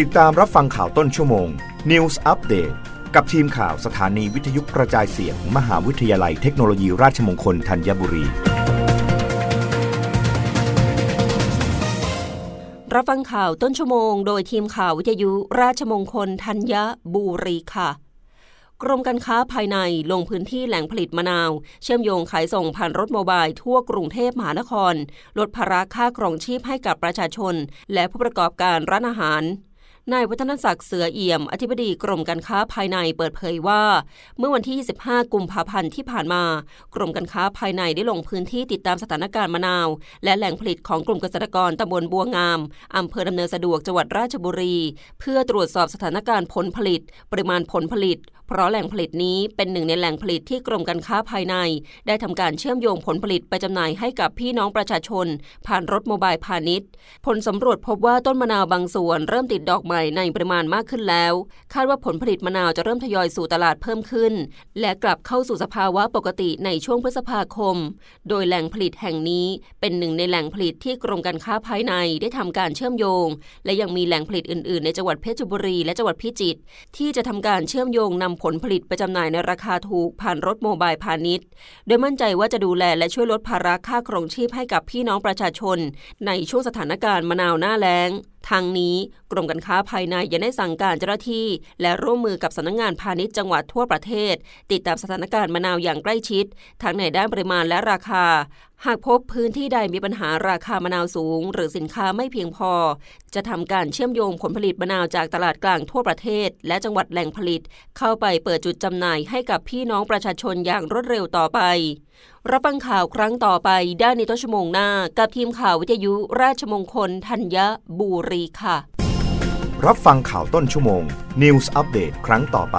ติดตามรับฟังข่าวต้นชั่วโมง News Update กับทีมข่าวสถานีวิทยุกระจายเสียงมมหาวิทยาลัยเทคโนโลยีราชมงคลธัญบุรี รับฟังข่าวต้นชั่วโมง โดยทีมข่าววิทยุราชมงคลธัญบุรีค่ะกรมการค้าภายในลงพื้นที่แหล่งผลิตมะนาว เชื่อมโยงขายส่งผ่านรถโมบายทั่วกรุงเทพมหานคร ลดภาระค่าครองชีพให้กับประชาชน และผู้ประกอบการร้านอาหาร นายวัฒนศักดิ์เสือเอี่ยม อธิบดีกรมการค้าภายในเปิดเผยว่า เมื่อวันที่ 25 กุมภาพันธ์ที่ผ่านมา กรมการค้าภายในได้ลงพื้นที่ติดตามสถานการณ์มะนาว และแหล่งผลิตของกลุ่มเกษตรกรตำบลบัวงามอำเภอดำเนินสะดวกจังหวัดราชบุรี เพื่อตรวจสอบสถานการณ์ผลผลิต ปริมาณผลผลิต เพราะแหล่งผลิตนี้เป็นหนึ่งในแหล่งผลิตที่กรมการค้าภายใน ได้ทำการเชื่อมโยงผลผลิตไปจำหน่ายให้กับพี่น้องประชาชน ผ่านรถโมบายพาณิชย์ ผลสำรวจพบว่าต้นมะนาวบางส่วนเริ่มติดดอกใหม่ในปริมาณมากขึ้นแล้ว คาดว่าผลผลิตมะนาวจะเริ่มทยอยสู่ตลาดเพิ่มขึ้น และกลับเข้าสู่สภาวะปกติในช่วงพฤษภาคม โดยแหล่งผลิตแห่งนี้เป็นหนึ่งในแหล่งผลิตที่กรมการค้าภายในได้ทำการเชื่อมโยง และยังมีแหล่งผลิตอื่น ๆ ในจังหวัดเพชรบุรีและจังหวัดพิจิตรที่จะทำการเชื่อมโยงนำผลผลิตไปจำหน่ายในราคาถูกผ่านรถโมบายพาณิชย์ โดยมั่นใจว่าจะดูแลและช่วยลดภาระค่าครองชีพให้กับพี่น้องประชาชน ในช่วงสถานการณ์มะนาวหน้าแล้งทางนี้กรมการค้าภายในยังได้สั่งการเจ้าหน้าที่ และร่วมมือกับสำนักงงานพาณิชย์จังหวัดทั่วประเทศ ติดตามสถานการณ์มะนาวอย่างใกล้ชิด ทั้งในด้านปริมาณและราคา หากพบพื้นที่ใดมีปัญหาราคามะนาวสูง หรือสินค้าไม่เพียงพอ จะทำการเชื่อมโยงผลผลิตมะนาวจากตลาดกลางทั่วประเทศ และจังหวัดแหล่งผลิต เข้าไปเปิดจุดจำหน่ายให้กับพี่น้องประชาชนอย่างรวดเร็วต่อไป รับฟังข่าวครั้งต่อไปได้ในต้นชั่วโมงหน้า กับทีมข่าววิทยุราชมงคลธัญบุรีค่ะ รับฟังข่าวต้นชั่วโมง News อัปเดตครั้งต่อไป